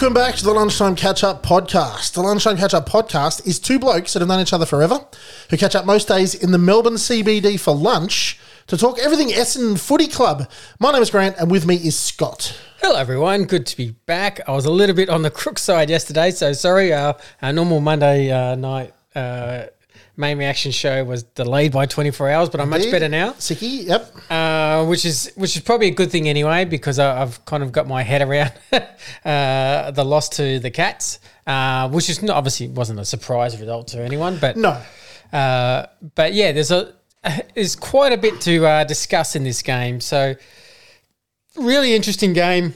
Welcome back to the Lunchtime Catch Up Podcast. The Lunchtime Catch Up Podcast is two blokes that have known each other forever, who catch up most days in the Melbourne CBD for lunch to talk everything Essendon Footy Club. My name is Grant, and with me is Scott. Hello, everyone. Good to be back. I was a little bit on the crook side yesterday, so sorry. Our, our normal Monday uh, night uh, main reaction show was delayed by 24 hours, but I'm much better now, Sicky, yep. uh, which is which is probably a good thing anyway because I, I've kind of got my head around uh, the loss to the Cats, uh, which is not, obviously wasn't a surprise result to anyone, but No. uh, but yeah, there's a there's quite a bit to uh, discuss in this game. So really interesting game.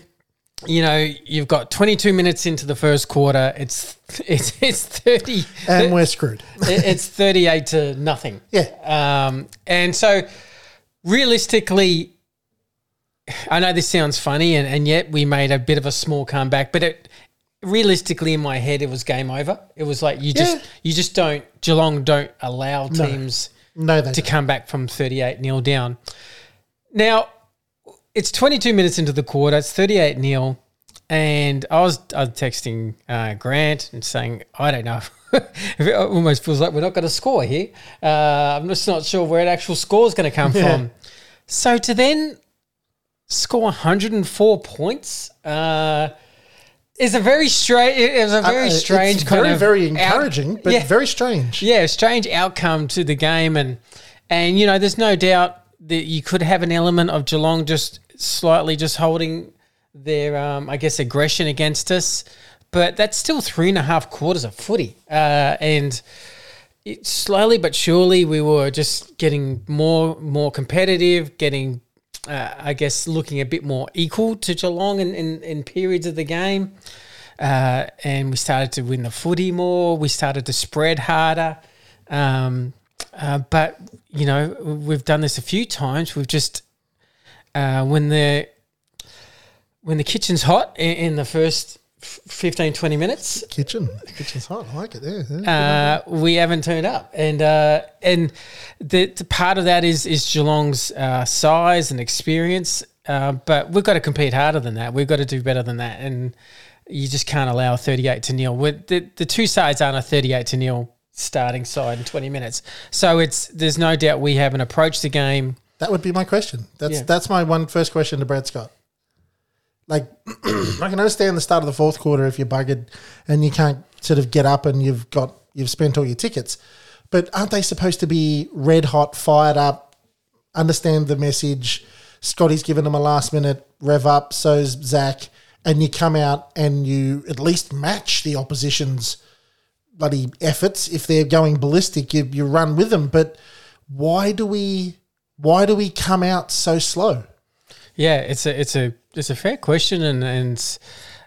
You know, you've got 22 minutes into the first quarter. It's it's it's 30 And we're screwed. it's 38 to nothing. Yeah. Um, and so realistically, I know this sounds funny, and, and yet we made a bit of a small comeback, but it realistically in my head it was game over. It was like you just Yeah. you just don't Geelong don't allow teams No, they to don't. come back from 38 nil down. Now, it's 22 minutes into the quarter, it's 38 nil. And I was, I was texting uh, Grant and saying, I don't know. it almost feels like we're not going to score here. Uh, I'm just not sure where the actual score is going to come Yeah. from. So to then score 104 points uh, is a very strange. It was a very Uh, strange it's kind very, of very out- encouraging, but Yeah very strange. yeah, strange outcome to the game, and and you know, there's no doubt that you could have an element of Geelong just slightly just holding their, um, I guess, aggression against us, but that's still three and a half quarters of footy, uh, and it, slowly but surely we were just getting more more competitive, getting. Uh, I guess looking a bit more equal to Geelong in, in, in periods of the game uh, and we started to win the footy more. We started to spread harder. Um, uh, but you know, we've done this a few times. We've just uh, when the when the kitchen's hot in, in the first f- 15, 20 minutes, Kitchen. Kitchen's hot. I like it. Yeah. yeah. uh, we haven't turned up, and uh, and the, the part of that is is Geelong's uh, size and experience, uh, but we've got to compete harder than that. We've got to do better than that, and you just can't allow a thirty-eight to nil. With the the two sides aren't a thirty-eight to nil starting side in twenty minutes, so it's there's no doubt we haven't approached the game. That would be my question. That's Yeah. that's my one first question to Brad Scott. Like, I can understand the start of the fourth quarter if you're buggered and you can't sort of get up and you've got you've spent all your tickets, but aren't they supposed to be red hot, fired up, understand the message? Scotty's given them a last minute rev up, so's Zach, and you come out and you at least match the opposition's bloody efforts. If they're going ballistic, you, you run with them. But why do we why do we come out so slow? Yeah, it's a it's a it's a fair question, and and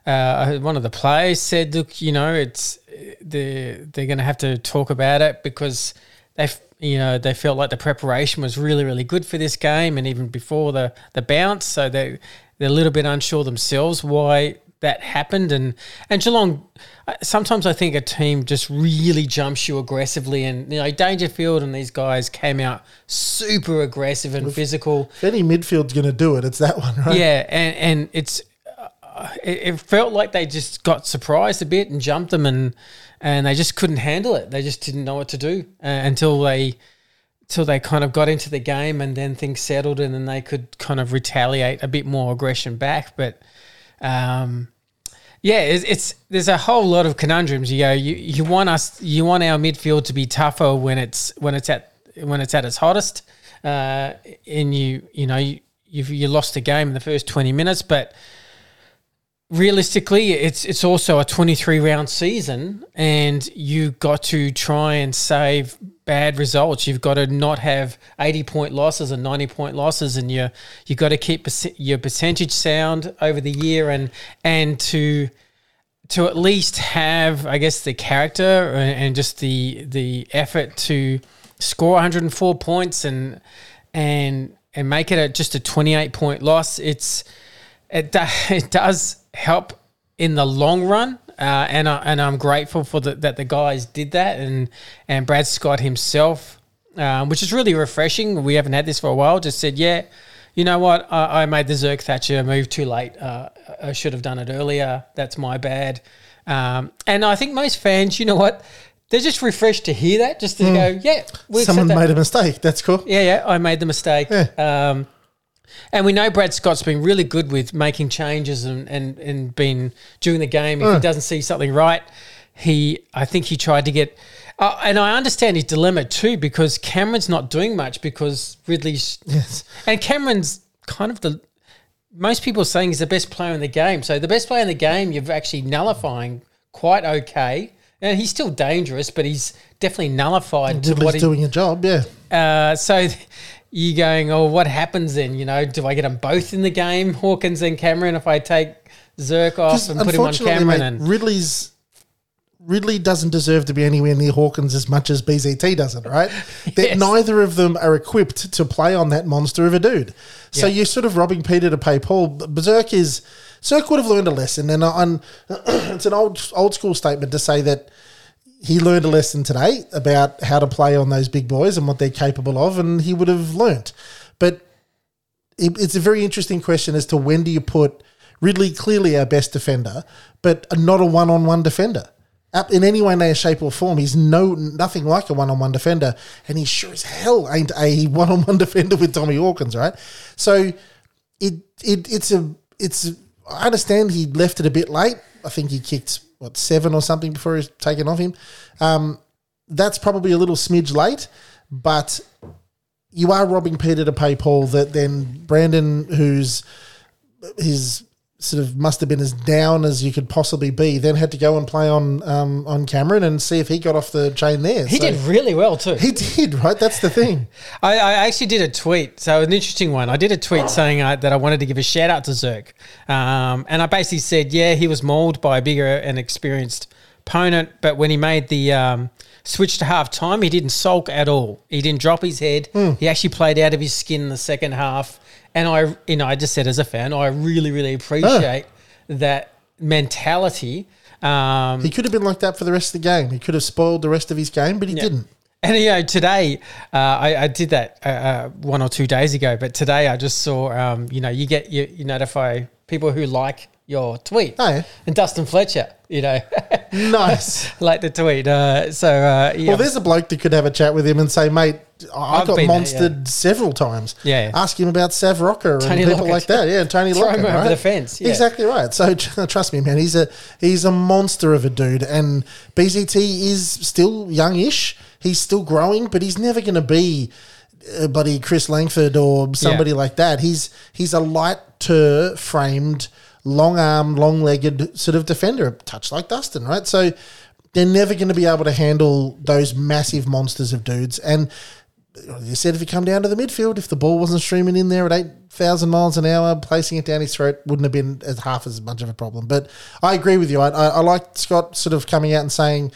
uh, one of the players said, "Look, you know, it's they're they're going to have to talk about it because they you know they felt like the preparation was really really good for this game, and even before the the bounce, so they they're a little bit unsure themselves why that happened, and and Geelong. uh, Sometimes I think a team just really jumps you aggressively, and you know Dangerfield and these guys came out super aggressive and physical. If any midfield's going to do it, it's that one, right? Yeah, and and it's uh, it, it felt like they just got surprised a bit and jumped them, and and they just couldn't handle it. They just didn't know what to do uh, until they until they kind of got into the game, and then things settled, and then they could kind of retaliate a bit more aggression back. But um, yeah, it's, it's there's a whole lot of conundrums. You go, you, you want us, you want our midfield to be tougher when it's when it's at when it's at its hottest, uh, and you you know you you've, you lost the game in the first twenty minutes, but realistically, it's it's also a 23 round season, and you got to try and save bad results. You've got to not have 80 point losses and 90 point losses, and you you've got to keep your percentage sound over the year, and and to to at least have, I guess, the character and, just the the effort to score 104 points and and and make it a, just a 28 point loss. It's it it does help in the long run. Uh, and I, and I'm grateful for the, that the guys did that and and Brad Scott himself, um, which is really refreshing. We haven't had this for a while. Just said, yeah, you know what? I, I made the Zerk Thatcher move too late. Uh, I should have done it earlier. That's my bad. Um, and I think most fans, you know what? They're just refreshed to hear that, just to go, yeah, Someone made a mistake. That's cool. Yeah, yeah, I made the mistake. Um, and we know Brad Scott's been really good with making changes and, and, and been during the game. If he doesn't see something right, he I think he tried to get. Uh, and I understand his dilemma too because Cameron's not doing much because Ridley's. Yes. And Cameron's kind of the. Most people are saying he's the best player in the game. So the best player in the game, you're actually nullifying quite okay. And he's still dangerous, but he's definitely nullified to what Ridley's he, doing a job. Yeah. uh, so you going, oh, what happens then? You know, do I get them both in the game, Hawkins and Cameron, if I take Zerk off and put him on Cameron? mate, and Ridley's Ridley doesn't deserve to be anywhere near Hawkins as much as BZT doesn't, right? That Yes. neither of them are equipped to play on that monster of a dude. So Yeah. you're sort of robbing Peter to pay Paul. Berserk is Zerk would have learned a lesson, and uh, on it's an old old school statement to say that he learned a lesson today about how to play on those big boys and what they're capable of, and he would have learnt. But it, it's a very interesting question as to when do you put Ridley clearly our best defender, but not a one-on-one defender. In any way, shape, or form, he's no nothing like a one-on-one defender, and he sure as hell ain't a one-on-one defender with Tommy Hawkins, right? So it it it's a it's I understand he left it a bit late. I think he kicked what seven or something before he's taken off him. Um, that's probably a little smidge late, but you are robbing Peter to pay Paul. That then Brandon, who's his sort of must have been as down as you could possibly be, then had to go and play on um, on Cameron and see if he got off the chain there. he So- did really well too. He did right. That's the thing. I, I actually did a tweet, so an interesting one. I did a tweet saying uh, that I wanted to give a shout out to Zerk, um, and I basically said, yeah, he was mauled by a bigger and experienced opponent, but when he made the um, switch to half time, he didn't sulk at all. He didn't drop his head. He actually played out of his skin in the second half, and I, you know, I just said as a fan, I really, really appreciate that mentality. Um, He could have been like that for the rest of the game. He could have spoiled the rest of his game, but he didn't. And you know, today uh, I, I did that uh, uh, one or two days ago, but today I just saw, um, you know, you get you, you notify people who like your tweet. Oh, yeah. And Dustin Fletcher, you know, Nice. like the tweet. Uh, so uh, yeah, Well, there's a bloke that could have a chat with him and say, mate, I I've got been there, monstered several times. Yeah, yeah. Ask him about Sav Rocca Tony and people Lockett. like that. Yeah, Tony Throw him over right? the fence, yeah. Exactly right. So trust me, man, he's a he's a monster of a dude. And BZT is still youngish. He's still growing, but he's never going to be uh, buddy Chris Langford or somebody Yeah. like that. He's he's a lighter framed, long arm, long legged sort of defender, a touch like Dustin, right? So they're never going to be able to handle those massive monsters of dudes. And you said if you come down to the midfield, if the ball wasn't streaming in there at eight thousand miles an hour, placing it down his throat wouldn't have been as half as much of a problem. But I agree with you. I, I, I like Scott sort of coming out and saying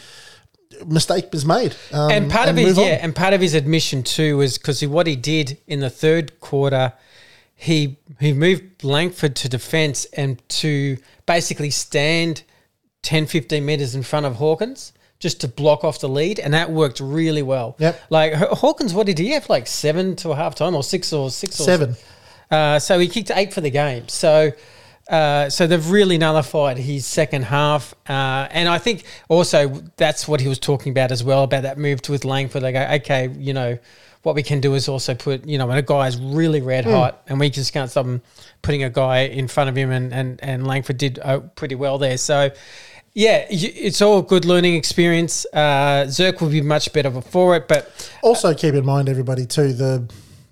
mistake was made. Um, and part of his move on. yeah, and part of his admission too was because what he did in the third quarter, he he moved Langford to defence and to basically stand 10, 15 meters in front of Hawkins just to block off the lead, and that worked really well. Yep. Like Hawkins, what did he have? Like seven to a half time, or six or six or Seven. uh, so he kicked eight for the game. So, uh, so they've really nullified his second half, uh, and I think also that's what he was talking about as well about that move to with Langford. They go, okay, you know, what we can do is also put, you know, when a guy is really red hot, and we just can't stop him putting a guy in front of him, and and and Langford did uh, pretty well there. So. Yeah, it's all a good learning experience. Uh, Zerk will be much better for it, but Also, keep in mind, everybody, too, the,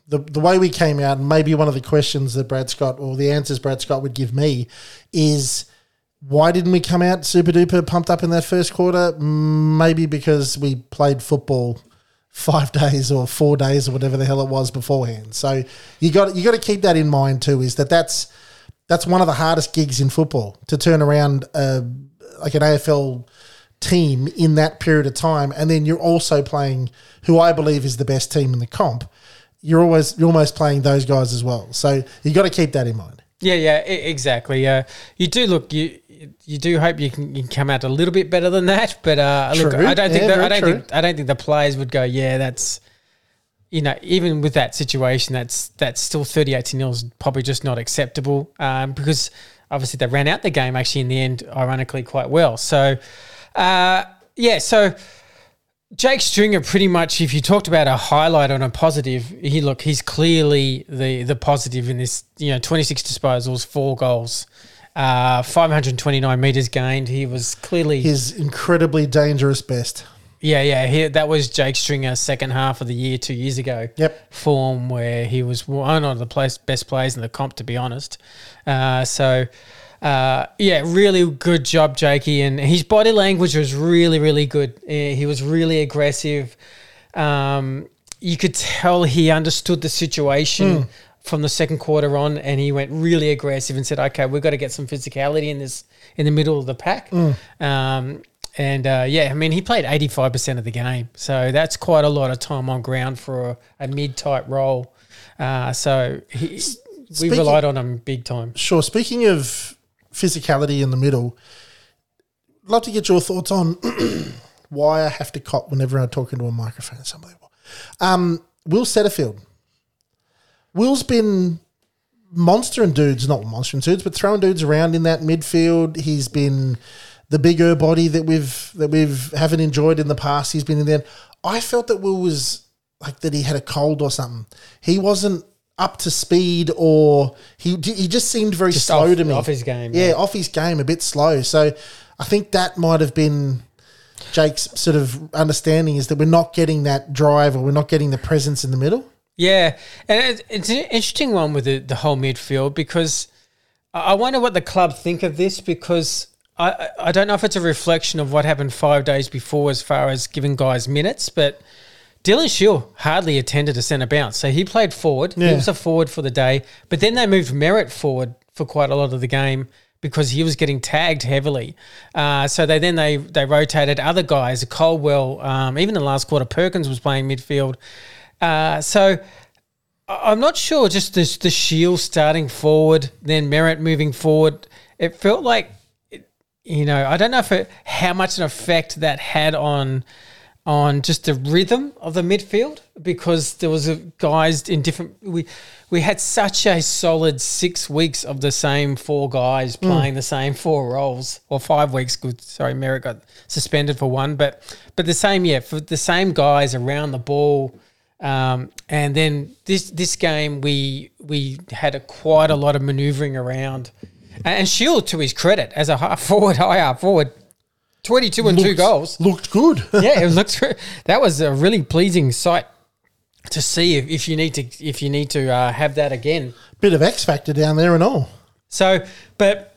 the the way we came out, and maybe one of the questions that Brad Scott or the answers Brad Scott would give me is why didn't we come out super duper pumped up in that first quarter? Maybe because we played football five days or four days or whatever the hell it was beforehand. So you got you got to keep that in mind too. Is that that's that's one of the hardest gigs in football to turn around a, like an AFL team in that period of time, and then you're also playing who I believe is the best team in the comp. You're always you're almost playing those guys as well. So you got to keep that in mind. Yeah, yeah, exactly. Uh, you do look you. You do hope you can, you can come out a little bit better than that, but uh, look, I don't think Yeah, very I don't true. think I don't think the players would go. Yeah, that's you know even with that situation, that's that's still thirty eight to nil is probably just not acceptable um, because obviously they ran out the game actually in the end, ironically quite well. So uh, yeah, so Jake Stringer, pretty much, if you talked about a highlight on a positive, he look, he's clearly the the positive in this. You know, twenty six disposals, four goals, uh, five hundred twenty nine meters gained. He was clearly, His incredibly dangerous best. yeah, yeah. He, that was Jake Stringer's second half of the year two years ago. Yep. form where he was one of the place, best players in the comp, to be honest. Uh, so. Uh, yeah, really good job, Jakey. And his body language was really, really good. Uh, he was really aggressive. Um, you could tell he understood the situation from the second quarter on, and he went really aggressive and said, "Okay, we've got to get some physicality in this in the middle of the pack." Um, and uh, yeah, I mean, he played eighty five percent of the game, so that's quite a lot of time on ground for a, a mid type role. Uh, so he, we relied on him big time. Sure. Speaking of physicality in the middle, love to get your thoughts on why I have to cop whenever I talk into a microphone. It's unbelievable. Um, Will Setterfield. Will's been monster and dudes, not monster and dudes, but throwing dudes around in that midfield. He's been the bigger body that we've that we've haven't enjoyed in the past. He's been in there. I felt that Will was like that he had a cold or something. He wasn't up to speed or he he just seemed very Just slow off- to me. off his game, Yeah, yeah. off his game, a bit slow. So I think that might have been Jake's sort of understanding is that we're not getting that drive or we're not getting the presence in the middle. Yeah, and it's, an interesting one with the, the whole midfield because I wonder what the club think of this because I, I- don't know if it's a reflection of what happened five days before as far as giving guys minutes, but Dylan Shiel hardly attended a centre bounce. So he played forward. He was a forward for the day, but then they moved Merrett forward for quite a lot of the game because he was getting tagged heavily. Uh, so they then they they rotated other guys. Caldwell, um, even in the last quarter, Perkins was playing midfield. Uh, so I'm not sure. Just the the Shiel starting forward, then Merrett moving forward. It felt like, it- you know, I don't know if it, how much an effect that had on on just the rhythm of the midfield because there was a guys in different. We we had such a solid six weeks of the same four guys playing the same four roles, or five weeks. Good, sorry, Merrett got suspended for one, but but the same yeah for the same guys around the ball. Um, and then this this game we we had a, quite a lot of manoeuvring around, and Shiel to his credit as a half forward, high half forward, twenty two and two goals. Looked good. yeah, it looked that was a really pleasing sight to see if, if you need to if you need to uh, have that again. Bit of X factor down there and all. So, but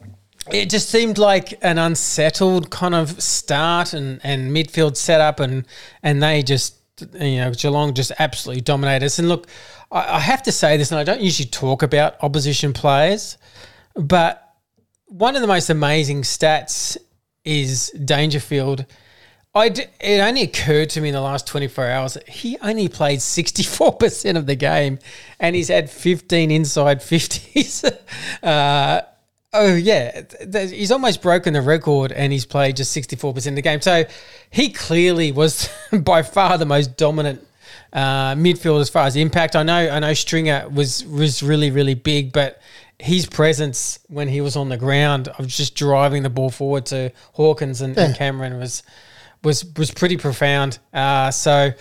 it just seemed like an unsettled kind of start and, and midfield setup, and and they just you know Geelong just absolutely dominated us. And look, I, I have to say this, and I don't usually talk about opposition players, but one of the most amazing stats is Dangerfield. I d- it only occurred to me in the last 24 hours that he only played 64% of the game and he's had 15 inside 50s. uh, oh, yeah. He's almost broken the record and he's played just 64% of the game. So he clearly was by far the most dominant uh, midfield as far as impact. I know I know Stringer was was really, really big, but his presence when he was on the ground of just driving the ball forward to Hawkins and, and Cameron was was was pretty profound. Uh, so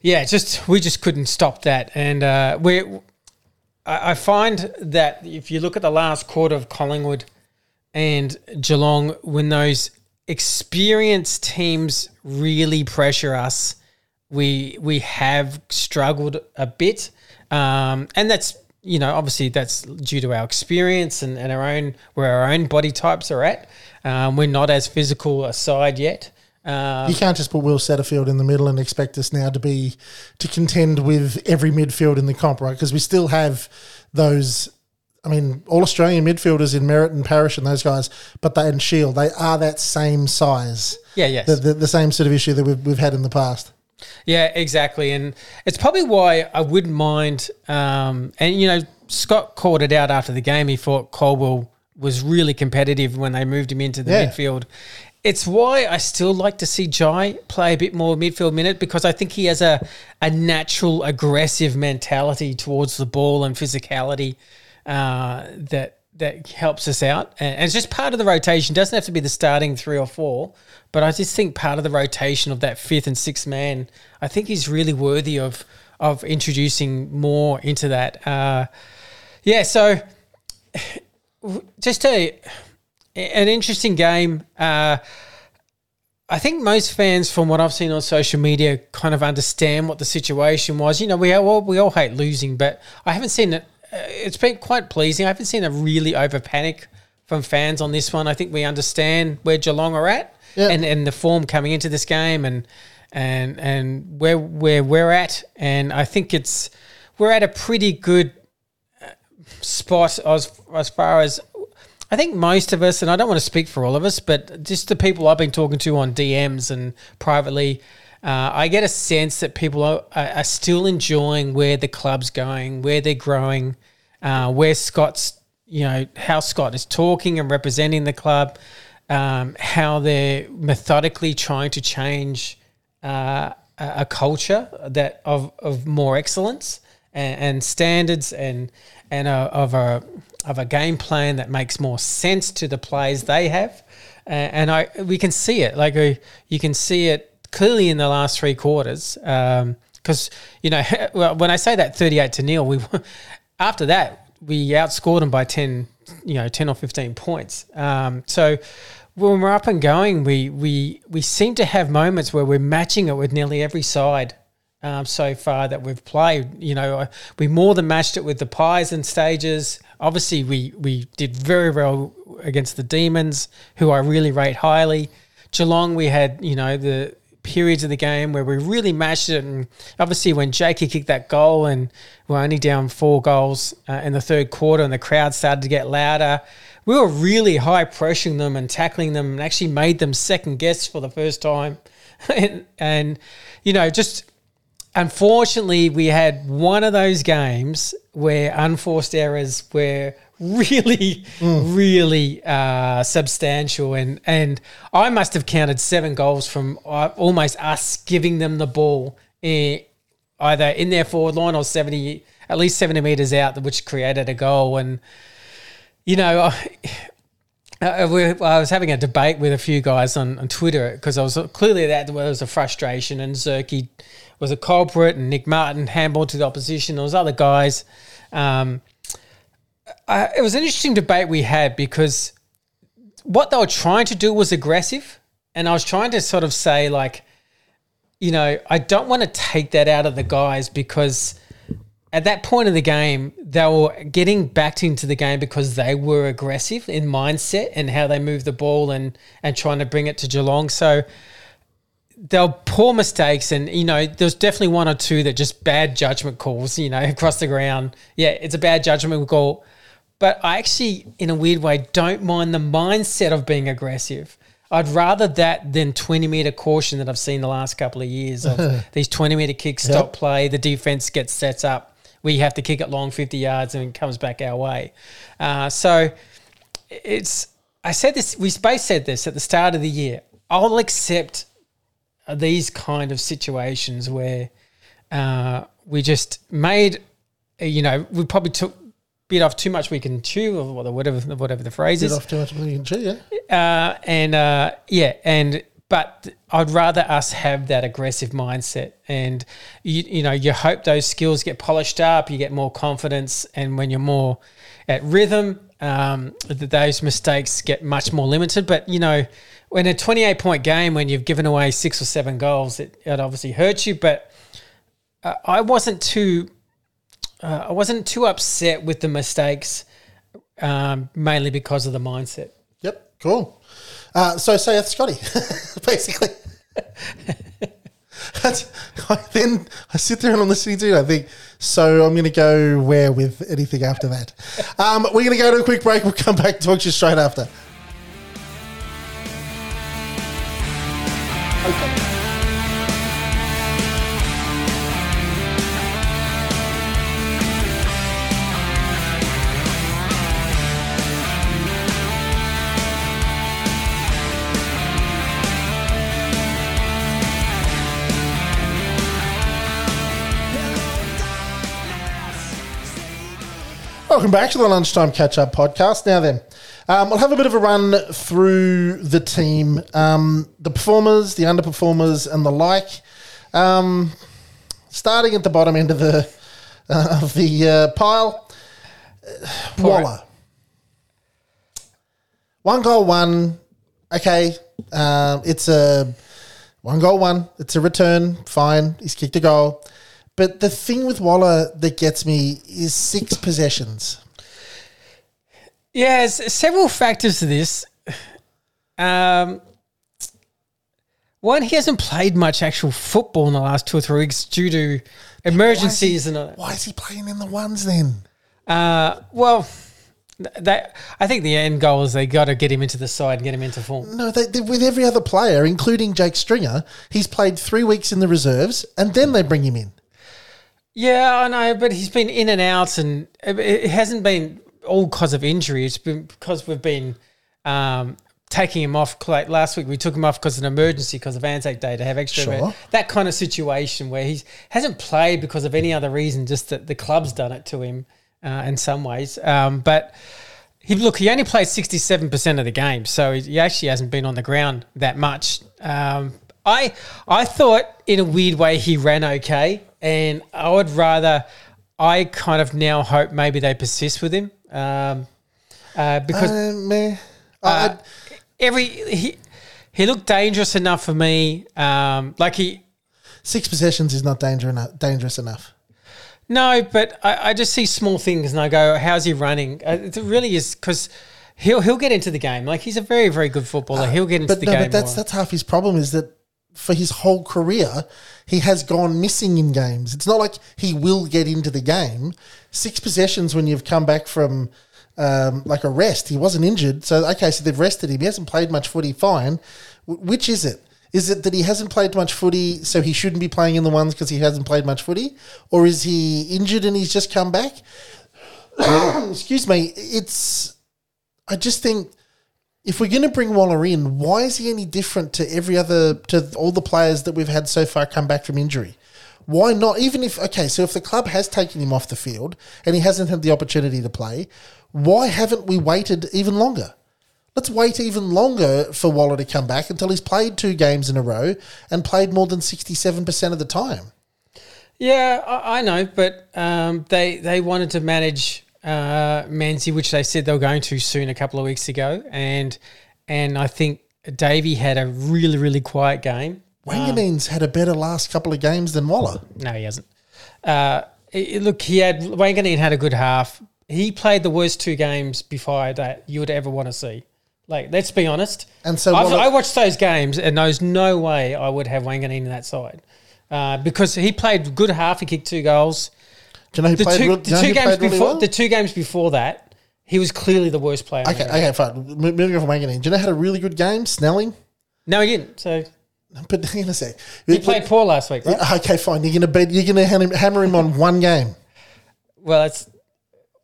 yeah, just we just couldn't stop that, and uh, we. I find that if you look at the last quarter of Collingwood and Geelong, when those experienced teams really pressure us, we we have struggled a bit, um, and that's you know obviously that's due to our experience and, and our own where our own body types are at. Um, we're not as physical a side yet. Um, You can't just put Will Setterfield in the middle and expect us now to be to contend with every midfield in the comp, right? Because we still have those I mean, all Australian midfielders in Merrett and Parish and those guys, but they and Shiel, they are that same size. Yeah, yes. The, the, the same sort of issue that we've, we've had in the past. Yeah, exactly, and it's probably why I wouldn't mind. Um, and you know, Scott called it out after the game. He thought Caldwell was really competitive when they moved him into the Yeah. midfield. It's why I still like to see Jye play a bit more midfield minute because I think he has a a natural aggressive mentality towards the ball and physicality uh, that that helps us out. And it's just part of the rotation. Doesn't have to be the starting three or four, but I just think part of the rotation of that fifth and sixth man, I think he's really worthy of of introducing more into that. Uh, yeah, so just a an interesting game. Uh, I think most fans, from what I've seen on social media, kind of understand what the situation was. You know, we all we all hate losing, but I haven't seen it. Uh, it's been quite pleasing. I haven't seen a really over panic from fans on this one. I think we understand where Geelong are at Yeah. and and the form coming into this game and and and where where we're at. And I think it's we're at a pretty good spot as as far as I think most of us, and I don't want to speak for all of us, but just the people I've been talking to on DMs and privately, uh, I get a sense that people are, are still enjoying where the club's going, where they're growing, uh, where Scott's, you know, how Scott is talking and representing the club, um, how they're methodically trying to change uh, a culture that of of more excellence and, and standards and and a, of a of a game plan that makes more sense to the players they have, uh, and I we can see it like uh, you can see it clearly in the last three quarters because you know when I say that thirty eight to nil we after that we outscored them by ten you know ten or fifteen points um, so when we're up and going, we we we seem to have moments where we're matching it with nearly every side um, so far that we've played. You know, uh, we more than matched it with the pies and stages. Obviously, we we did very well against the Demons, who I really rate highly. Geelong, we had you know the periods of the game where we really matched it, and obviously when Jakey kicked that goal and we're only down four goals uh, in the third quarter, and the crowd started to get louder we were really high pressuring them and tackling them and actually made them second guess for the first time. and, and, you know, just unfortunately, we had one of those games where unforced errors were really, really uh, substantial. And, and I must have counted seven goals from uh, almost us giving them the ball in, either in their forward line or 70, at least 70 metres out, which created a goal. And, you know, uh, we, I was having a debate with a few guys on, on Twitter because I was clearly that there was a frustration, and Zerky was a culprit, and Nic Martin handballed to the opposition. There was other guys. Um, I, it was an interesting debate we had because what they were trying to do was aggressive, and I was trying to sort of say like, you know, I don't want to take that out of the guys because at that point of the game, they were getting backed into the game because they were aggressive in mindset and how they moved the ball and and trying to bring it to Geelong. So they were poor mistakes, and you know, there's definitely one or two that just bad judgment calls. You know, across the ground. Yeah, it's a bad judgment call, but I actually, in a weird way, don't mind the mindset of being aggressive. I'd rather that than 20 meter caution that I've seen the last couple of years of these 20 meter kicks, stop play, the defense gets sets up. We have to kick it long 50 yards and it comes back our way. Uh, so it's, I said this, we both said this at the start of the year. I'll accept these kind of situations where uh, we just made, you know, we probably took bit off too much we can chew or whatever whatever the phrase Bit is off too much money and chew, yeah. uh, and uh, yeah, and but I'd rather us have that aggressive mindset, and you you know you hope those skills get polished up, you get more confidence, and when you're more at rhythm, um, that those mistakes get much more limited. But you know, when a 28 point game, when you've given away six or seven goals, it, it obviously hurts you. But uh, I wasn't too uh, I wasn't too upset with the mistakes, um, mainly because of the mindset. Yep, cool. Uh, so say Scotty, basically. I then I sit there and I'm listening to it. I think, so I'm going to go where with anything after that. Um, we're going to go to a quick break. We'll come back and talk to you straight after. Welcome back to the Lunchtime Catch Up podcast. Now then, um, we'll have a bit of a run through the team, um, the performers, the underperformers, and the like. Um, starting at the bottom end of the uh, of the uh, pile, Waller. One goal, one. Okay, uh, it's a one goal, one. It's a return. Fine. He's kicked a goal. But the thing with Waller that gets me is six possessions. Yeah, there's several factors to this. Um, one, he hasn't played much actual football in the last two or three weeks due to emergencies and all that. Why is he playing in the ones then? Uh, well, th- that I think the end goal is they got to get him into the side and get him into form. No, they, they, with every other player, including Jake Stringer, he's played three weeks in the reserves and then they bring him in. Yeah, I know, but he's been in and out, and it, it hasn't been all because of injury. It's been because we've been um, taking him off. Like last week, we took him off because of an emergency because of Anzac Day to have extra. Sure. That kind of situation where he hasn't played because of any other reason, just that the club's done it to him uh, in some ways. Um, but he look, he only played sixty seven percent of the game, so he, he actually hasn't been on the ground that much. Um, I I thought in a weird way he ran okay, and I would rather. I kind of now hope maybe they persist with him um, uh, because Uh, uh, every he he looked dangerous enough for me. Um, like he six possessions is not danger enough, dangerous enough. no, but I, I just see small things and I go, how's he running? Uh, it really is because. He'll he'll get into the game. Like he's a very very good footballer. He'll get into the no, game. but that's more. that's half his problem is that for his whole career, he has gone missing in games. It's not like he will get into the game. Six possessions when you've come back from um, like a rest. He wasn't injured, so okay, so they've rested him. He hasn't played much footy. Fine. Wh- which is it? Is it that he hasn't played much footy, so he shouldn't be playing in the ones because he hasn't played much footy, or is he injured and he's just come back? Excuse me. It's. I just think if we're going to bring Waller in, why is he any different to every other to all the players that we've had so far come back from injury? Why not? Even if okay, so if the club has taken him off the field and he hasn't had the opportunity to play, why haven't we waited even longer? Let's wait even longer for Waller to come back until he's played two games in a row and played more than sixty-seven percent of the time. Yeah, I, know, but um, they they wanted to manage uh, Menzie, which they said they were going to soon a couple of weeks ago, and and I think Davey had a really really quiet game. Wanganeen's had a better last couple of games than Waller. No, he hasn't. Uh, it- look, he had Wanganeen had a good half. He played the worst two games before that you would ever want to see. Like, let's be honest. And so Waller- I watched those games, and there's no way I would have Wanganeen in that side uh, because he played good half. He kicked two goals. Do you know who The played? two, real- the you know two who games played really before well? the two games before that, he was clearly the worst player. Okay, the okay, fine. Mo- Moving on from Wanganeen. Do you know had a really good game? Snelling? No, he didn't. So But hang on a sec. he played poor last week, right? Okay, fine. You're gonna bet you're gonna ham- hammer him on one game. Well, it's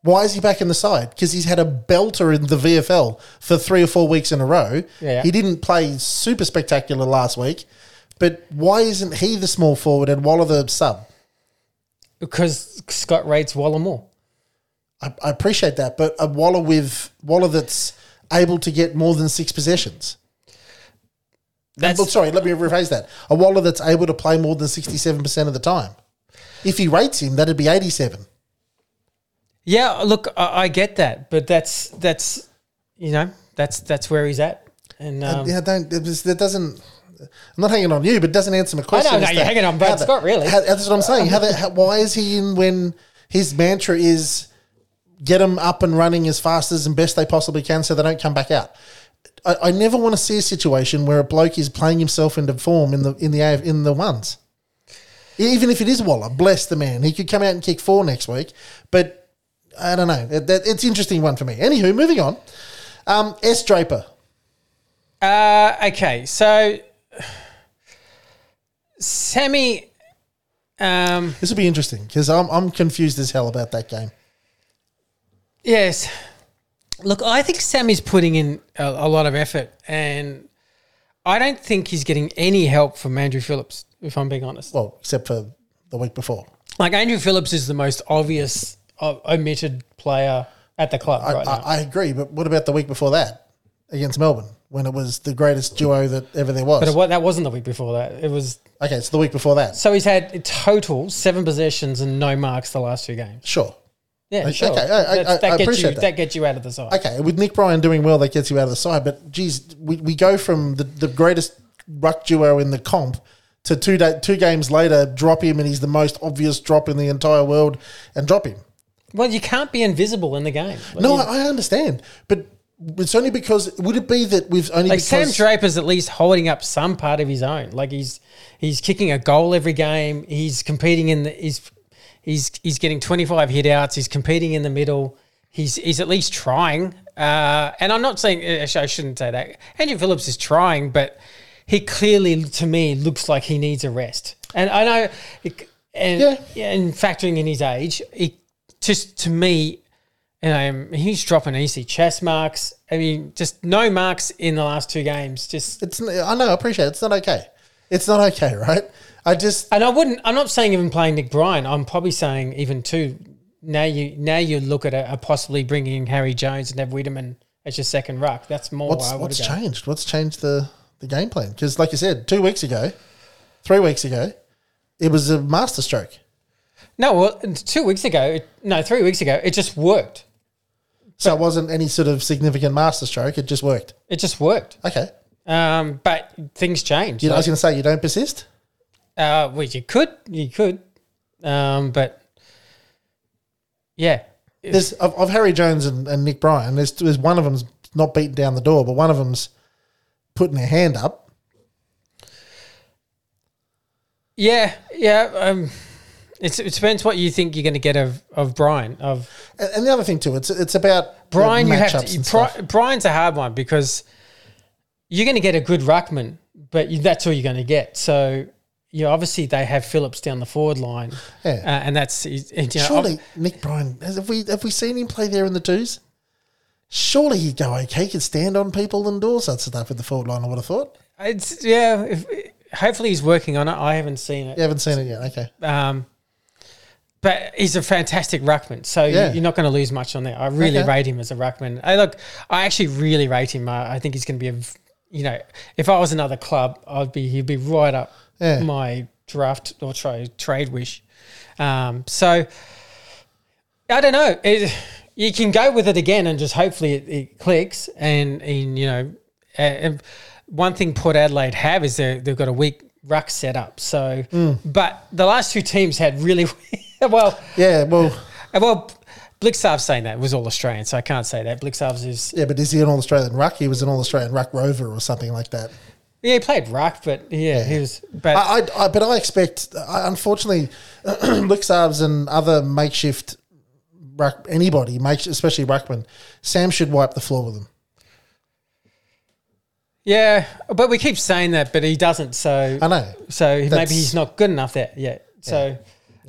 Why is he back in the side? Because he's had a belter in the VFL for three or four weeks in a row. Yeah. He didn't play super spectacular last week, but why isn't he the small forward and Waller the sub? Because Scott rates Waller more. I, I appreciate that, but a Waller with Waller that's able to get more than six possessions. That's well, sorry, let me rephrase that. A Waller that's able to play more than sixty-seven percent of the time. If he rates him, that'd be eighty-seven. Yeah, look, I, I get that, but that's that's you know that's that's where he's at, and um, yeah, don't. That doesn't. I'm not hanging on you, but it doesn't answer my question. no, as you're hanging on Brad Scott, really. how- that's what I'm saying. How the, how, why is he in when his mantra is get them up and running as fast as and best they possibly can, so they don't come back out. I, I never want to see a situation where a bloke is playing himself into form in the in the in the ones. Even if it is Waller, bless the man. He could come out and kick four next week. But I don't know. It, that, it's an interesting one for me. Anywho, moving on. Um, S. Draper. Uh, okay, so Sammy. Um, This will be interesting because I'm, I'm confused as hell about that game. yes. Look, I think Sammy's putting in a, a lot of effort, and I don't think he's getting any help from Andrew Phillips, if I'm being honest. Well, except for the week before. Like, Andrew Phillips is the most obvious o- omitted player at the club I, right now. I, I agree, but what about the week before that against Melbourne when it was the greatest duo that ever there was? but it, that wasn't the week before that. It was. Okay, so the week before that. So he's had total seven possessions and no marks the last two games. Sure. Yeah, Okay, sure. I- I- I that gets appreciate you, that. that. gets you out of the side. Okay, with Nick Bryan doing well, that gets you out of the side. But geez, we, we go from the, the greatest ruck duo in the comp to two day, two games later, drop him, and he's the most obvious drop in the entire world, and drop him. Well, you can't be invisible in the game. Like, No, I, I understand, but it's only because would it be that we've only like Sam Draper's at least holding up some part of his own. Like he's he's kicking a goal every game. He's competing in the he's he's he's getting twenty five hit outs. He's competing in the middle. He's he's at least trying. Uh, and I'm not saying actually I shouldn't say that. Andrew Phillips is trying, but he clearly to me looks like he needs a rest. And I know, and Yeah. and factoring in his age, he just to me um, he's dropping easy chess marks. I mean, just no marks in the last two games. Just it's I know I appreciate it. it's not okay. It's not okay, right? I just and I wouldn't. I'm not saying even playing Nick Bryan. I'm probably saying even too. Now you now you look at a, a possibly bringing Harry Jones and Ev Weideman as your second ruck. That's more. what's I what's changed? What's changed the the game plan? Because like you said, two weeks ago, three weeks ago, it was a masterstroke. No, well, two weeks ago, no, three weeks ago, it just worked. So it wasn't any sort of significant masterstroke. It just worked. It just worked. Okay. Um, but things change. You know, I was going to say you don't persist. uh, well, you could, you could, um, but yeah, There's of, of Harry Jones and, and Nick Bryan. There's there's one of them's not beating down the door, but one of them's putting their hand up. Yeah, yeah. Um, it's, it depends what you think you're going to get of of Bryan. Of And, and the other thing too, it's it's about Bryan, you have to. Bri- Bryan's a hard one because you're going to get a good ruckman, but you, that's all you're going to get. So, you know, obviously they have Phillips down the forward line, Yeah. uh, and that's you know, Surely Nick Bryan has have we have we seen him play there in the twos? Surely he'd go okay. He could stand on people and do all sorts of stuff with the forward line. I would have thought. It's yeah. If, hopefully he's working on it. I haven't seen it. You haven't seen it yet. Okay. Um, but he's a fantastic ruckman, so Yeah. you're not going to lose much on that. I really Okay. rate him as a ruckman. I look, I actually really rate him. I, I think he's going to be a, you know, if I was another club, I'd be he'd be right up Yeah. my draft or trade trade wish. Um, so I don't know. It, you can go with it again and just hopefully it, it clicks. And, and you know, and one thing Port Adelaide have is they they've got a weak ruck setup. So, Mm. but the last two teams had really well. Yeah. Well. Well, Blicavs's saying that was all Australian, so I can't say that. Blicavs's is Yeah, but is he an All Australian ruck? He was an All Australian ruck rover or something like that. yeah, he played ruck, but yeah, he was. But I, I, but I expect, I, unfortunately, Lixarves and other makeshift ruck, anybody, make, especially ruckman, Sam should wipe the floor with them. yeah, but we keep saying that, but he doesn't. So I know. So That's- maybe he's not good enough there yet. So,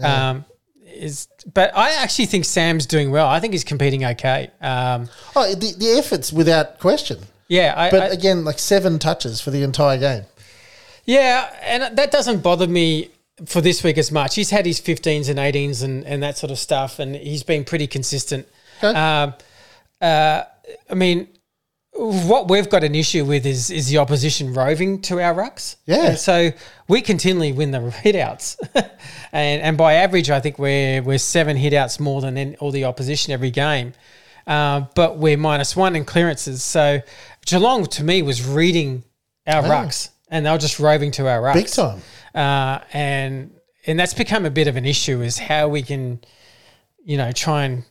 um, is but I actually think Sam's doing well. I think he's competing okay. Um, Oh, the, the efforts without question. yeah, I, But I- again, like seven touches for the entire game. yeah, and that doesn't bother me for this week as much. He's had his 15s and 18s and, and that sort of stuff, and he's been pretty consistent. Okay. Um, uh, I mean, what we've got an issue with is is the opposition roving to our rucks. Yeah. And so we continually win the hitouts, and and by average, I think we're we're seven hitouts more than in all the opposition every game. Uh, but we're minus one in clearances. So Geelong to me was reading our rucks, and they were just roving to our rucks Big time. uh, and and that's become a bit of an issue is how we can, you know, try and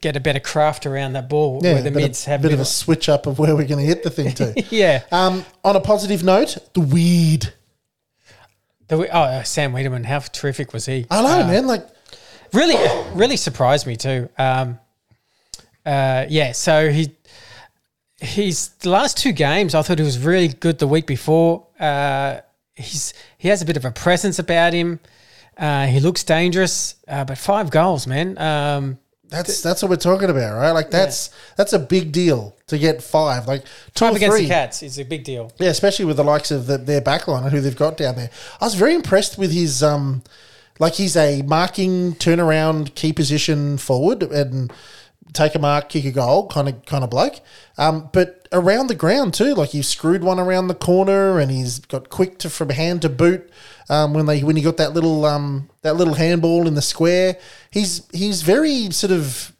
get a better craft around that ball Yeah, where the bit of- mids have a bit of a switch up of where we're going to hit the thing to. yeah. um, on a positive note, the weed. The, oh, uh, Sam Weideman, how terrific was he? I know, Uh, man. Like, really, really surprised me too. Um, uh, yeah, so he he's the last two games. I thought he was really good the week before. Uh, he's he has a bit of a presence about him. Uh, he looks dangerous, uh, but five goals, man. Um, that's that's what we're talking about, right? Like, that's that's a big deal to get five. Like, two or against three. the Cats is a big deal. Yeah, especially with the likes of the, their backline and who they've got down there. I was very impressed with his um, like he's a marking turnaround key position forward and take a mark, kick a goal kind of kind of bloke. Um, but around the ground too, like he's screwed one around the corner and he's got quick to from hand to boot. Um, when they when he got that little um, that little handball in the square, he's he's very sort of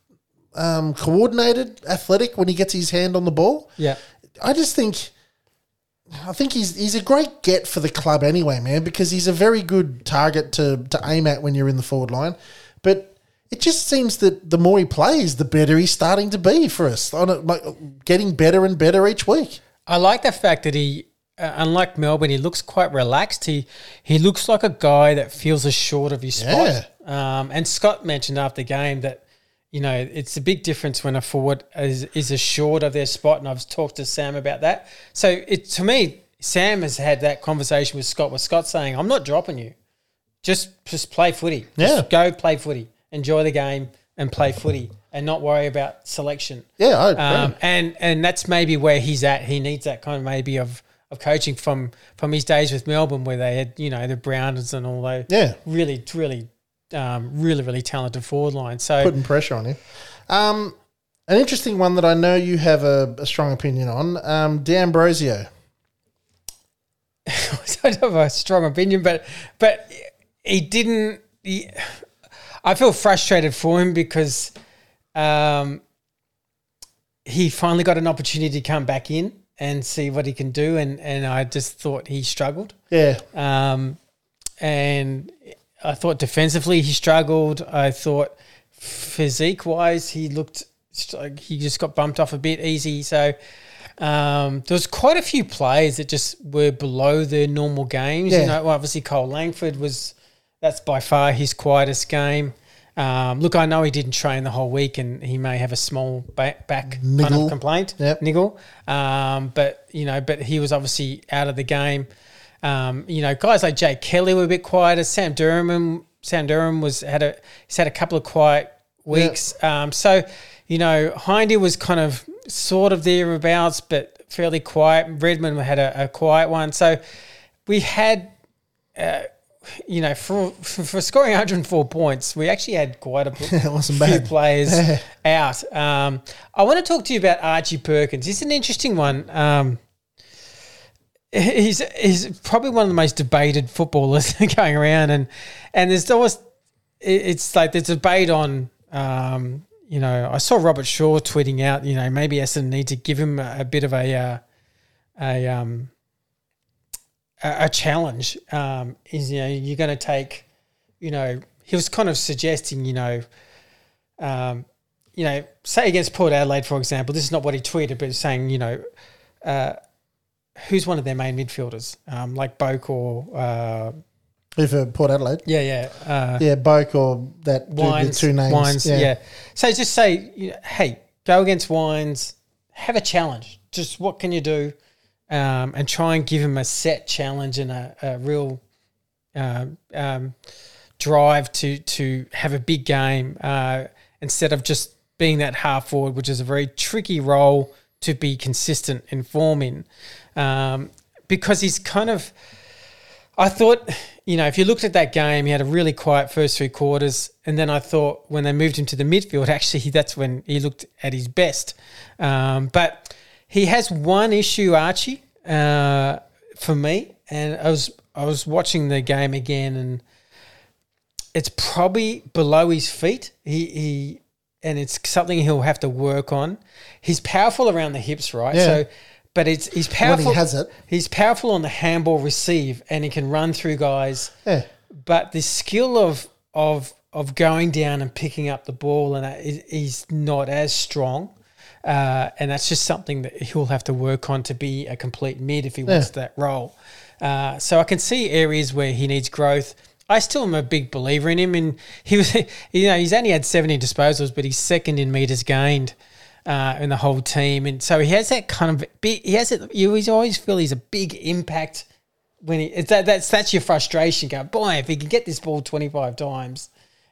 um, coordinated, athletic when he gets his hand on the ball. Yeah. I just think I think he's he's a great get for the club anyway, man, because he's a very good target to to aim at when you're in the forward line. But it just seems that the more he plays, the better he's starting to be for us. On a, like, getting better and better each week. I like the fact that he, uh, unlike Melbourne, he looks quite relaxed. He he looks like a guy that feels assured of his spot. Um, and Scott mentioned after the game that you know it's a big difference when a forward is, is assured of their spot. And I've talked to Sam about that. So it to me, Sam has had that conversation with Scott. Where Scott saying, "I'm not dropping you. Just just play footy. Yeah. Go play footy. Enjoy the game and play footy." And not worry about selection. Yeah, I agree. Um, and and that's maybe where he's at. He needs that kind of maybe of of coaching from from his days with Melbourne, where they had you know the Browners and all those Yeah. really really um, really really talented forward line. So Putting pressure on him. Um, an interesting one that I know you have a, a strong opinion on, um, D'Ambrosio. I don't have a strong opinion, but but he didn't. He, I feel frustrated for him because um, he finally got an opportunity to come back in and see what he can do, and and I just thought he struggled. Yeah, Um, and I thought defensively he struggled. I thought physique wise he looked like he just got bumped off a bit easy. So um, there was quite a few players that just were below their normal games. Yeah. You know, obviously Kyle Langford was that's by far his quietest game. Um, look, I know he didn't train the whole week, and he may have a small back, back kind of complaint, Yep. niggle. Um, but you know, but he was obviously out of the game. Um, you know, guys like Jake Kelly were a bit quieter. Sam Durham, Sam Durham was had a he's had a couple of quiet weeks. Um, so you know, Hindy was kind of sort of thereabouts, but fairly quiet. Redman had a, a quiet one. So we had. Uh, you know, for, for for scoring 104 points, we actually had quite a few bad. players out. Um, I want to talk to you about Archie Perkins. He's an interesting one. Um, he's he's probably one of the most debated footballers going around, and and there's always it's like there's debate on. Um, you know, I saw Robert Shaw tweeting out. You know, maybe Essendon need to give him a, a bit of a uh, a um a, a challenge. Um, is you know you're going to take. You know, he was kind of suggesting. You know, um, you know, say against Port Adelaide, for example, this is not what he tweeted, but saying, you know, uh, who's one of their main midfielders, um, like Boak or, uh, Who for Port Adelaide? yeah, yeah, uh, Yeah, Boak or that dude with two names. Wines, yeah. So just say, you know, hey, go against Wines, have a challenge. Just what can you do? Um, and try and give him a set challenge and a, a real um, um, drive to to have a big game uh, instead of just being that half forward, which is a very tricky role to be consistent in form in, um, because he's kind of. I thought, you know, if you looked at that game, he had a really quiet first three quarters, and then I thought when they moved him to the midfield, actually that's when he looked at his best. Um, but he has one issue, Archie, uh, for me, and I was I was watching the game again, and it's probably below his feet. He he, and it's something he'll have to work on. He's powerful around the hips, right? Yeah. So, but it's he's powerful. has it. He's powerful on the handball receive, and he can run through guys. Yeah. But the skill of of of going down and picking up the ball, and he's not as strong. Uh, and that's just something that he'll have to work on to be a complete mid if he wants that role. Uh, so I can see areas where he needs growth. I still am a big believer in him, and he was, you know, he's only had 70 disposals, but he's second in meters gained uh, in the whole team, and so he has that kind of big. He has it. You always feel he's a big impact when he. That, that's that's your frustration. Go, boy, if he can get this ball 25 times,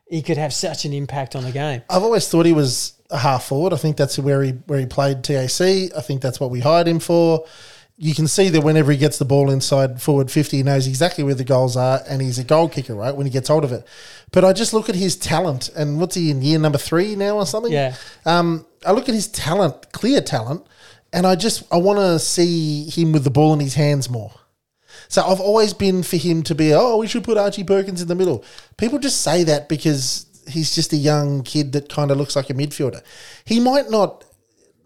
he could have such an impact on the game. I've always thought he was a half forward. I think that's where he where he played TAC. I think that's what we hired him for. You can see that whenever he gets the ball inside forward 50, he knows exactly where the goals are, and he's a goal kicker, right, when he gets hold of it. But I just look at his talent, and what's he in year number three now or something? Yeah. Um, I look at his talent, clear talent, and I just I want to see him with the ball in his hands more. So I've always been for him to be, oh, we should put Archie Perkins in the middle. People just say that because he's just a young kid that kind of looks like a midfielder. He might not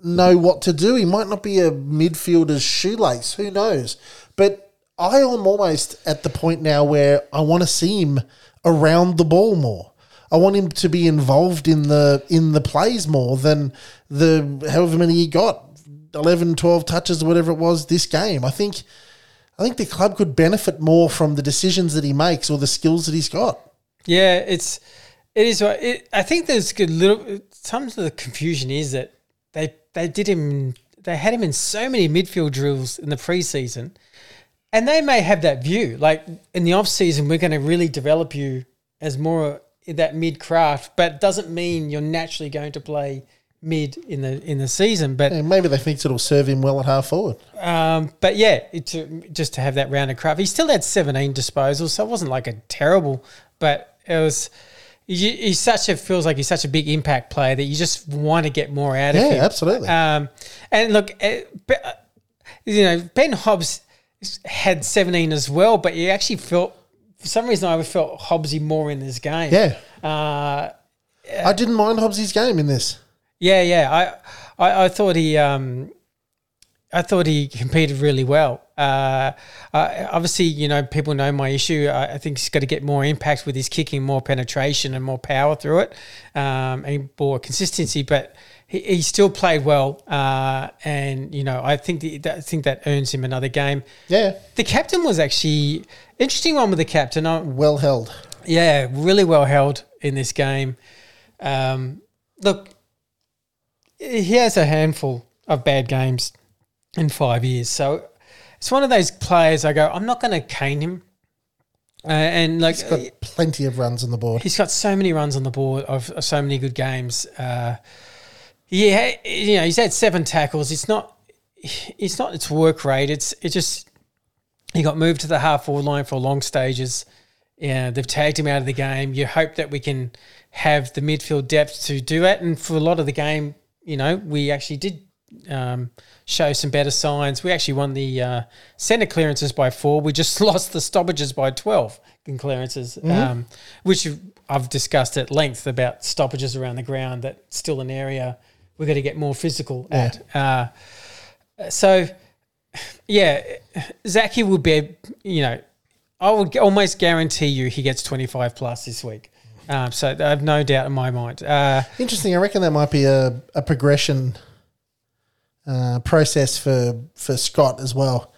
know what to do. He might not be a midfielder's shoelace. Who knows? But I am almost at the point now where I want to see him around the ball more. I want him to be involved in the in the plays more than the however many he got 11 12 touches or whatever it was this game. I think I think the club could benefit more from the decisions that he makes or the skills that he's got. Yeah, it's it is. It, I think there's a little. Some of the confusion is that they they did him. They had him in so many midfield drills in the preseason, and they may have that view. Like in the off season, we're going to really develop you as more that mid craft, but it doesn't mean you're naturally going to play mid in the in the season. But And maybe they think it'll serve him well at half forward. um, but yeah, it, to, just to have that rounded craft. He still had 17 disposals, so it wasn't like a terrible, but it was. He, he's such a feels like he's such a big impact player that you just want to get more out of him. Yeah, absolutely. Um, and look, Be- uh, you know, Ben Hobbs had 17 as well, but you actually felt for some reason I felt Hobbsy more in this game. Yeah. Uh, I didn't mind Hobbsy's game in this. Yeah, yeah. I, I, I thought he, um, I thought he competed really well. Uh, uh, obviously, you know, people know my issue. I, I think he's got to get more impact with his kicking, more penetration, and more power through it, um, and more consistency. But he, he still played well, uh, and you know, I think the, that, I think that earns him another game. Yeah. The captain was actually interesting one with the captain. I, Well held. yeah, really well held in this game. Um, look, he has a handful of bad games in five years, so it's one of those players. I go, I'm not going to cane him, uh, and like He's got plenty of runs on the board. He's got so many runs on the board of, of so many good games. Uh, yeah, you know, he's had seven tackles. It's not, it's not its work rate. It's it just he got moved to the half forward line for long stages. Yeah, they've tagged him out of the game. You hope that we can have the midfield depth to do it. And for a lot of the game, you know, we actually did um, show some better signs. We actually won the uh, centre clearances by four. We just lost the stoppages by 12 in clearances, um, which I've discussed at length about stoppages around the ground. That's still an area we're going to get more physical at. Uh, so, yeah, Zachy will be, you know, I would almost guarantee you he gets 25 plus this week. Um, so I have no doubt in my mind. Uh, Interesting. I reckon that might be a, a progression uh, process for for Scott as well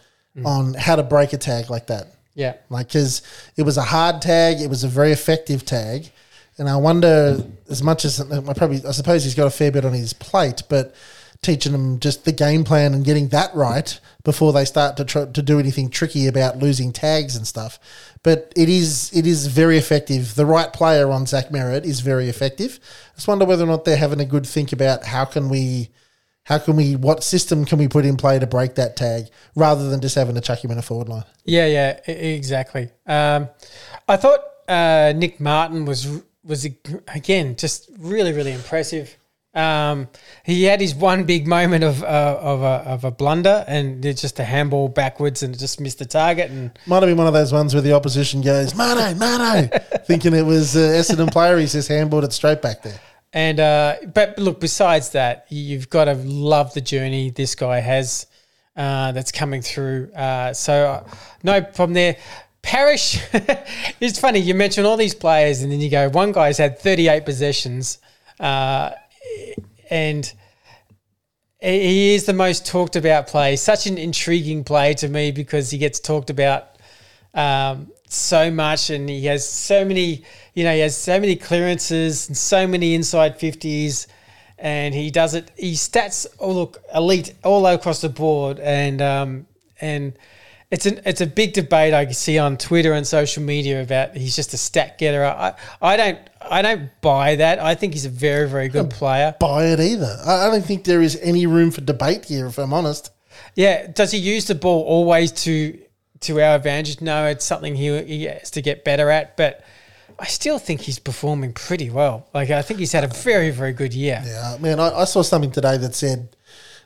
on how to break a tag like that. yeah. Like, because it was a hard tag, it was a very effective tag, and I wonder as much as I probably I suppose he's got a fair bit on his plate, but teaching them just the game plan and getting that right before they start to try, to do anything tricky about losing tags and stuff. But it is it is very effective. The right player on Zach Merrett is very effective. I just wonder whether or not they're having a good think about how can we. How can we? What system can we put in play to break that tag, rather than just having to chuck him in a forward line? Yeah, yeah, exactly. Um, I thought uh, Nic Martin was was again just really really impressive. Um, he had his one big moment of uh, of, a, of a blunder and it's just a handball backwards and just missed the target and Might have been one of those ones where the opposition goes, Mano, Mano, thinking it was uh, Essendon player. He says handballed it straight back there. And uh, but look, besides that, you've got to love the journey this guy has uh, that's coming through. Uh, so uh, no problem there. Parish, it's funny you mention all these players, and then you go, one guy's had 38 possessions, uh, and he is the most talked about play. Such an intriguing play to me because he gets talked about um, so much, and he has so many. You know, he has so many clearances and so many inside fifties, and he does it. He stats all look elite all across the board, and um, and it's an it's a big debate I see on Twitter and social media about he's just a stat getter. I I don't I don't buy that. I think he's a very very good player. Buy it either. I, I don't think there is any room for debate here, if I'm honest. Yeah, does he use the ball always to to our advantage? No, it's something he, he has to get better at. But I still think he's performing pretty well. Like I think he's had a very very good year. Yeah, man, I, I saw something today that said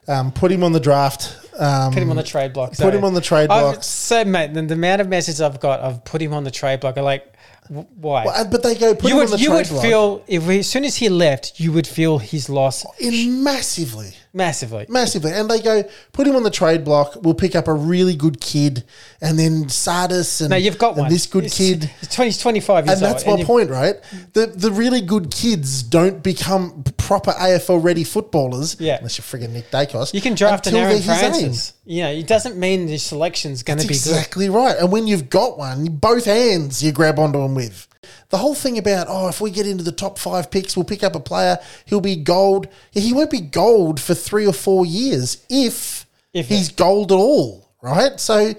um, put him on the draft. Um, Put him on the trade block. Put him on the trade I've- block. So, mate, the, the amount of messages I've got I've put him on the trade block are like, w- why? Well, but they go put you him would, on the you trade would block feel if we, as soon as he left, you would feel his loss in massively. Massively. Massively. And they go, put him on the trade block. We'll pick up a really good kid. And then Tsatas and, No, you've got and one. this good He's- kid. He's 20, 25 years And that's old. my point, right? The the really good kids don't become proper AFL ready footballers. Yeah. Unless you're frigging Nick Daicos. You can draft an Aaron. Francis. You know, it doesn't mean the selection's going to be good. exactly right. And when you've got one, both hands you grab onto him with. The whole thing about, oh, if we get into the top five picks, we'll pick up a player, he'll be gold. He won't be gold for three or four years if, If- he's gold at all, right? So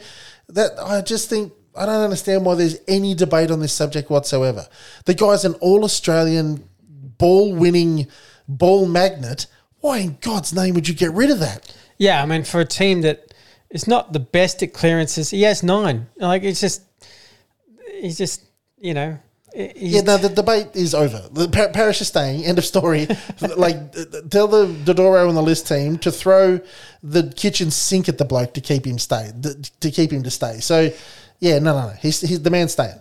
that I just think I don't understand why there's any debate on this subject whatsoever. The guy's an all Australian ball winning ball magnet. Why in God's name would you get rid of that? Yeah, I mean, for a team that is not the best at clearances, he has nine. Like, it's just, he's just, you know, Yeah, no, the debate is over. The par- Parish is staying. End of story. like, tell the Dodoro and the list team to throw the kitchen sink at the bloke to keep him stay, to keep him to stay. So, yeah, no, no, no. He's, he's the man staying.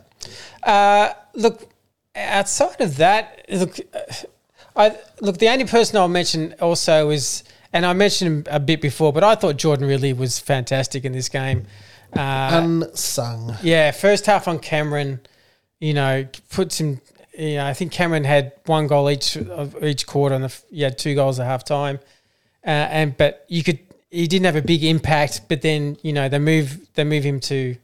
Uh, look, outside of that, look, uh, I look. The only person I'll mention also is, and I mentioned him a bit before, but I thought Jordan really was fantastic in this game. Uh, Unsung. yeah, first half on Cameron, you know, puts him. You know, I think Cameron had one goal each of each quarter, and the, he had two goals at half time. Uh, and but you could he didn't have a big impact, but then you know they move they move him to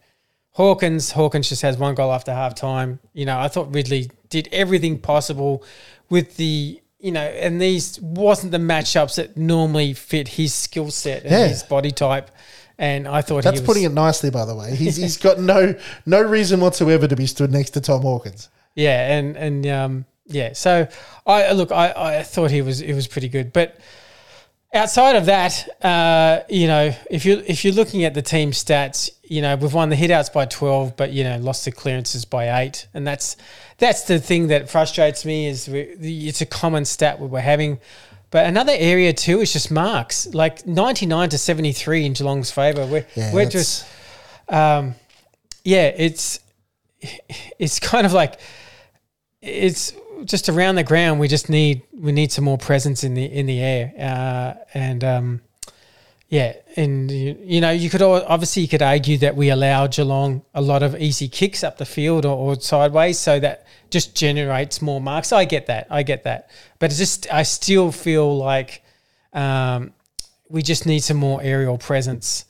Hawkins. Hawkins just has one goal after half time. You know, I thought Ridley did everything possible with the you know, and these wasn't the matchups that normally fit his skill set and Yeah. his body type. And I thought That's he was, That's putting it nicely, by the way. He's, he's got no no reason whatsoever to be stood next to Tom Hawkins. Yeah, and and um, yeah. So I look, I, I thought he was it was pretty good, but outside of that, uh, you know, if you if you're looking at the team stats, you know, we've won the hitouts by twelve, but you know, lost the clearances by eight, and that's that's the thing that frustrates me is we, it's a common stat we're having. But another area too is just marks, like ninety nine to seventy three in Geelong's favour. We're Yeah, we're just um, yeah, it's it's kind of like it's just around the ground. We just need we need some more presence in the in the air, uh, and um, yeah, and you, you know you could obviously you could argue that we allow Geelong a lot of easy kicks up the field or, or sideways, so that just generates more marks. I get that, I get that, but it's just I still feel like um, we just need some more aerial presence.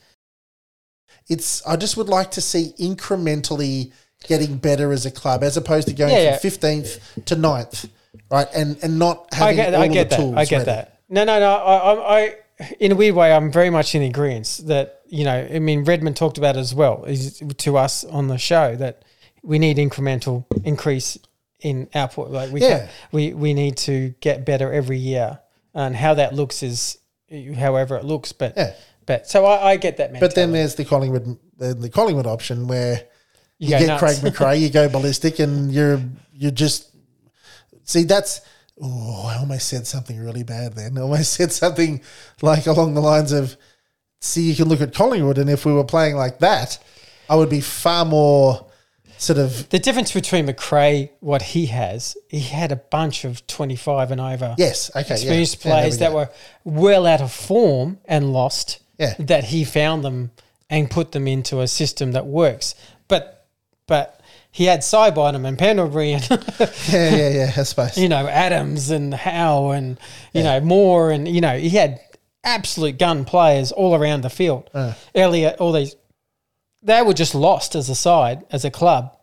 It's I just would like to see incrementally getting better as a club, as opposed to going Yeah, from fifteenth to 9th, right? And and not I having get, all I get the that. tools. I get ready. that. No, no, no. I, I, I, in a weird way, I'm very much in agreement that you know. I mean, Redmond talked about it as well is to us on the show that we need incremental increase in output. Like we, Yeah. we, we need to get better every year, and how that looks is eh, however it looks. But, Yeah. but so I, I get that. But then there's the Collingwood the, the Collingwood option where you, go get nuts. Craig McRae, you go ballistic, and you're you just see that's. Oh, I almost said something really bad then. I almost said something like along the lines of, "See, you can look at Collingwood, and if we were playing like that, I would be far more sort of the difference between McRae, what he has, he had a bunch of 25 and over. yes, okay, experienced yeah, yeah, players we that were well out of form and lost. Yeah. That he found them and put them into a system that works. But but he had Sidebottom and Pendlebury and yeah, yeah, yeah. I suppose. you know Adams and Howe and you know Moore and you know he had absolute gun players all around the field. Uh. Elliot, all these, they were just lost as a side, as a club.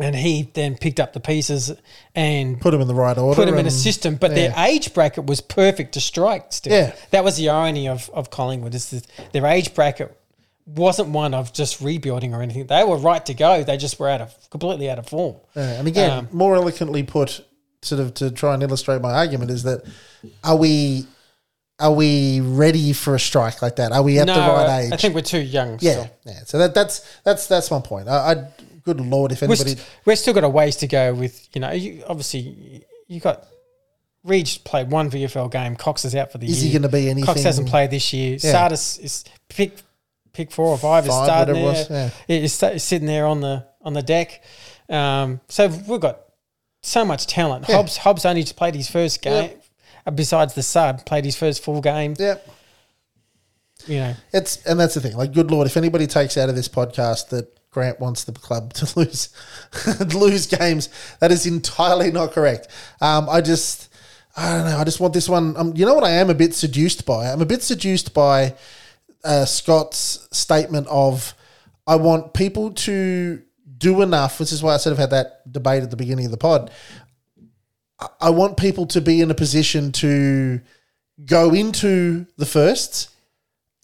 And he then picked up the pieces and Put them in the right order. put them in a system. But yeah. their age bracket was perfect to strike still. Yeah. That was the irony of, of Collingwood is that their age bracket wasn't one of just rebuilding or anything. They were right to go. They just were out of completely out of form. Yeah, and again, Um, more eloquently put, sort of to try and illustrate my argument is that are we are we ready for a strike like that? Are we at no, the right age? I think we're too young. yeah, Still. yeah. So that that's that's that's my point. I, I good lord, if anybody, st- we're still got a ways to go with, you know, you, obviously you got Reid played one VFL game. Cox is out for the is year. Is he going to be anything? Cox hasn't played this year. Yeah. Tsatas is pick pick four or five, is starting there. it was, is sitting there on the on the deck. Um, so we've got so much talent. Yeah. Hobbs Hobbs only just played his first game. uh, Besides the sub, played his first full game. Yeah, You know, it's and that's the thing. Like, good lord, if anybody takes out of this podcast that Grant wants the club to lose lose games, that is entirely not correct. Um, I just, I don't know. I just want this one. Um, you know what? I am a bit seduced by. I'm a bit seduced by uh, Scott's statement of, I want people to do enough. Which is why I sort of had that debate at the beginning of the pod. I- want people to be in a position to go into the firsts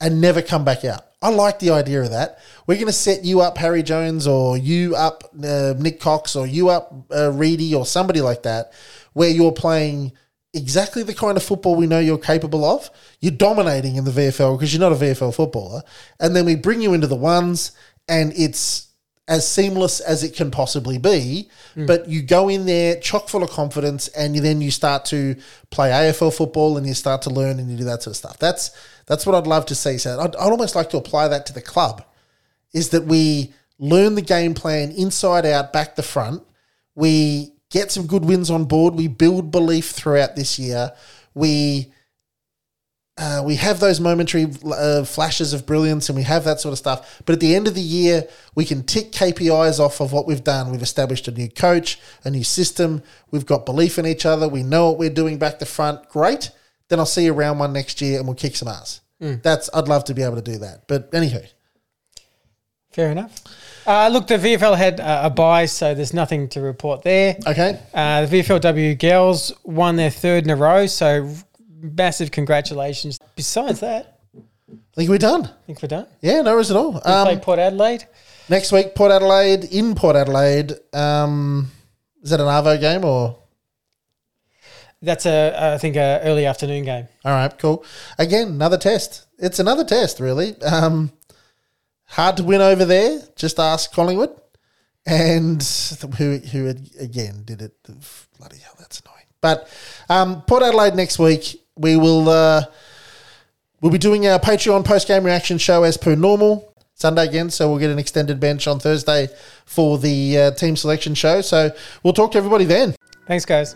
and never come back out. I like the idea of that. We're going to set you up, Harry Jones, or you up, uh, Nik Cox, or you up, uh, Reedy, or somebody like that, where you're playing exactly the kind of football we know you're capable of. You're dominating in the VFL because you're not a VFL footballer. And then we bring you into the ones, and it's as seamless as it can possibly be. Mm. But you go in there chock full of confidence, and you, then you start to play AFL football, and you start to learn, and you do that sort of stuff. That's that's what I'd love to see. So I'd, I'd almost like to apply that to the club. Is that we learn the game plan inside out, back to front. We get some good wins on board. We build belief throughout this year. We uh, we have those momentary uh, flashes of brilliance and we have that sort of stuff. But at the end of the year, we can tick KPIs off of what we've done. We've established a new coach, a new system. We've got belief in each other. We know what we're doing back to front. Great. Then I'll see you round one next year and we'll kick some ass. That's I'd love to be able to do that. But anywho, fair enough. Uh, look, the VFL had uh, a buy, so there's nothing to report there. okay. Uh, the VFLW girls won their third in a row, so massive congratulations. Besides that, I think we're done. I think we're done. Yeah, no worries at all. We play Um, Port Adelaide. next week, Port Adelaide in Port Adelaide. Um, is that an Arvo game or? That's a, I think, a early afternoon game. All right, cool. Again, another test. It's another test, really. Um, hard to win over there. Just ask Collingwood, and who who again did it. Bloody hell, that's annoying. But um, Port Adelaide next week. We will uh, we'll be doing our Patreon post game reaction show as per normal. Sunday again, so we'll get an extended bench on Thursday for the uh, team selection show. So we'll talk to everybody then. Thanks, guys.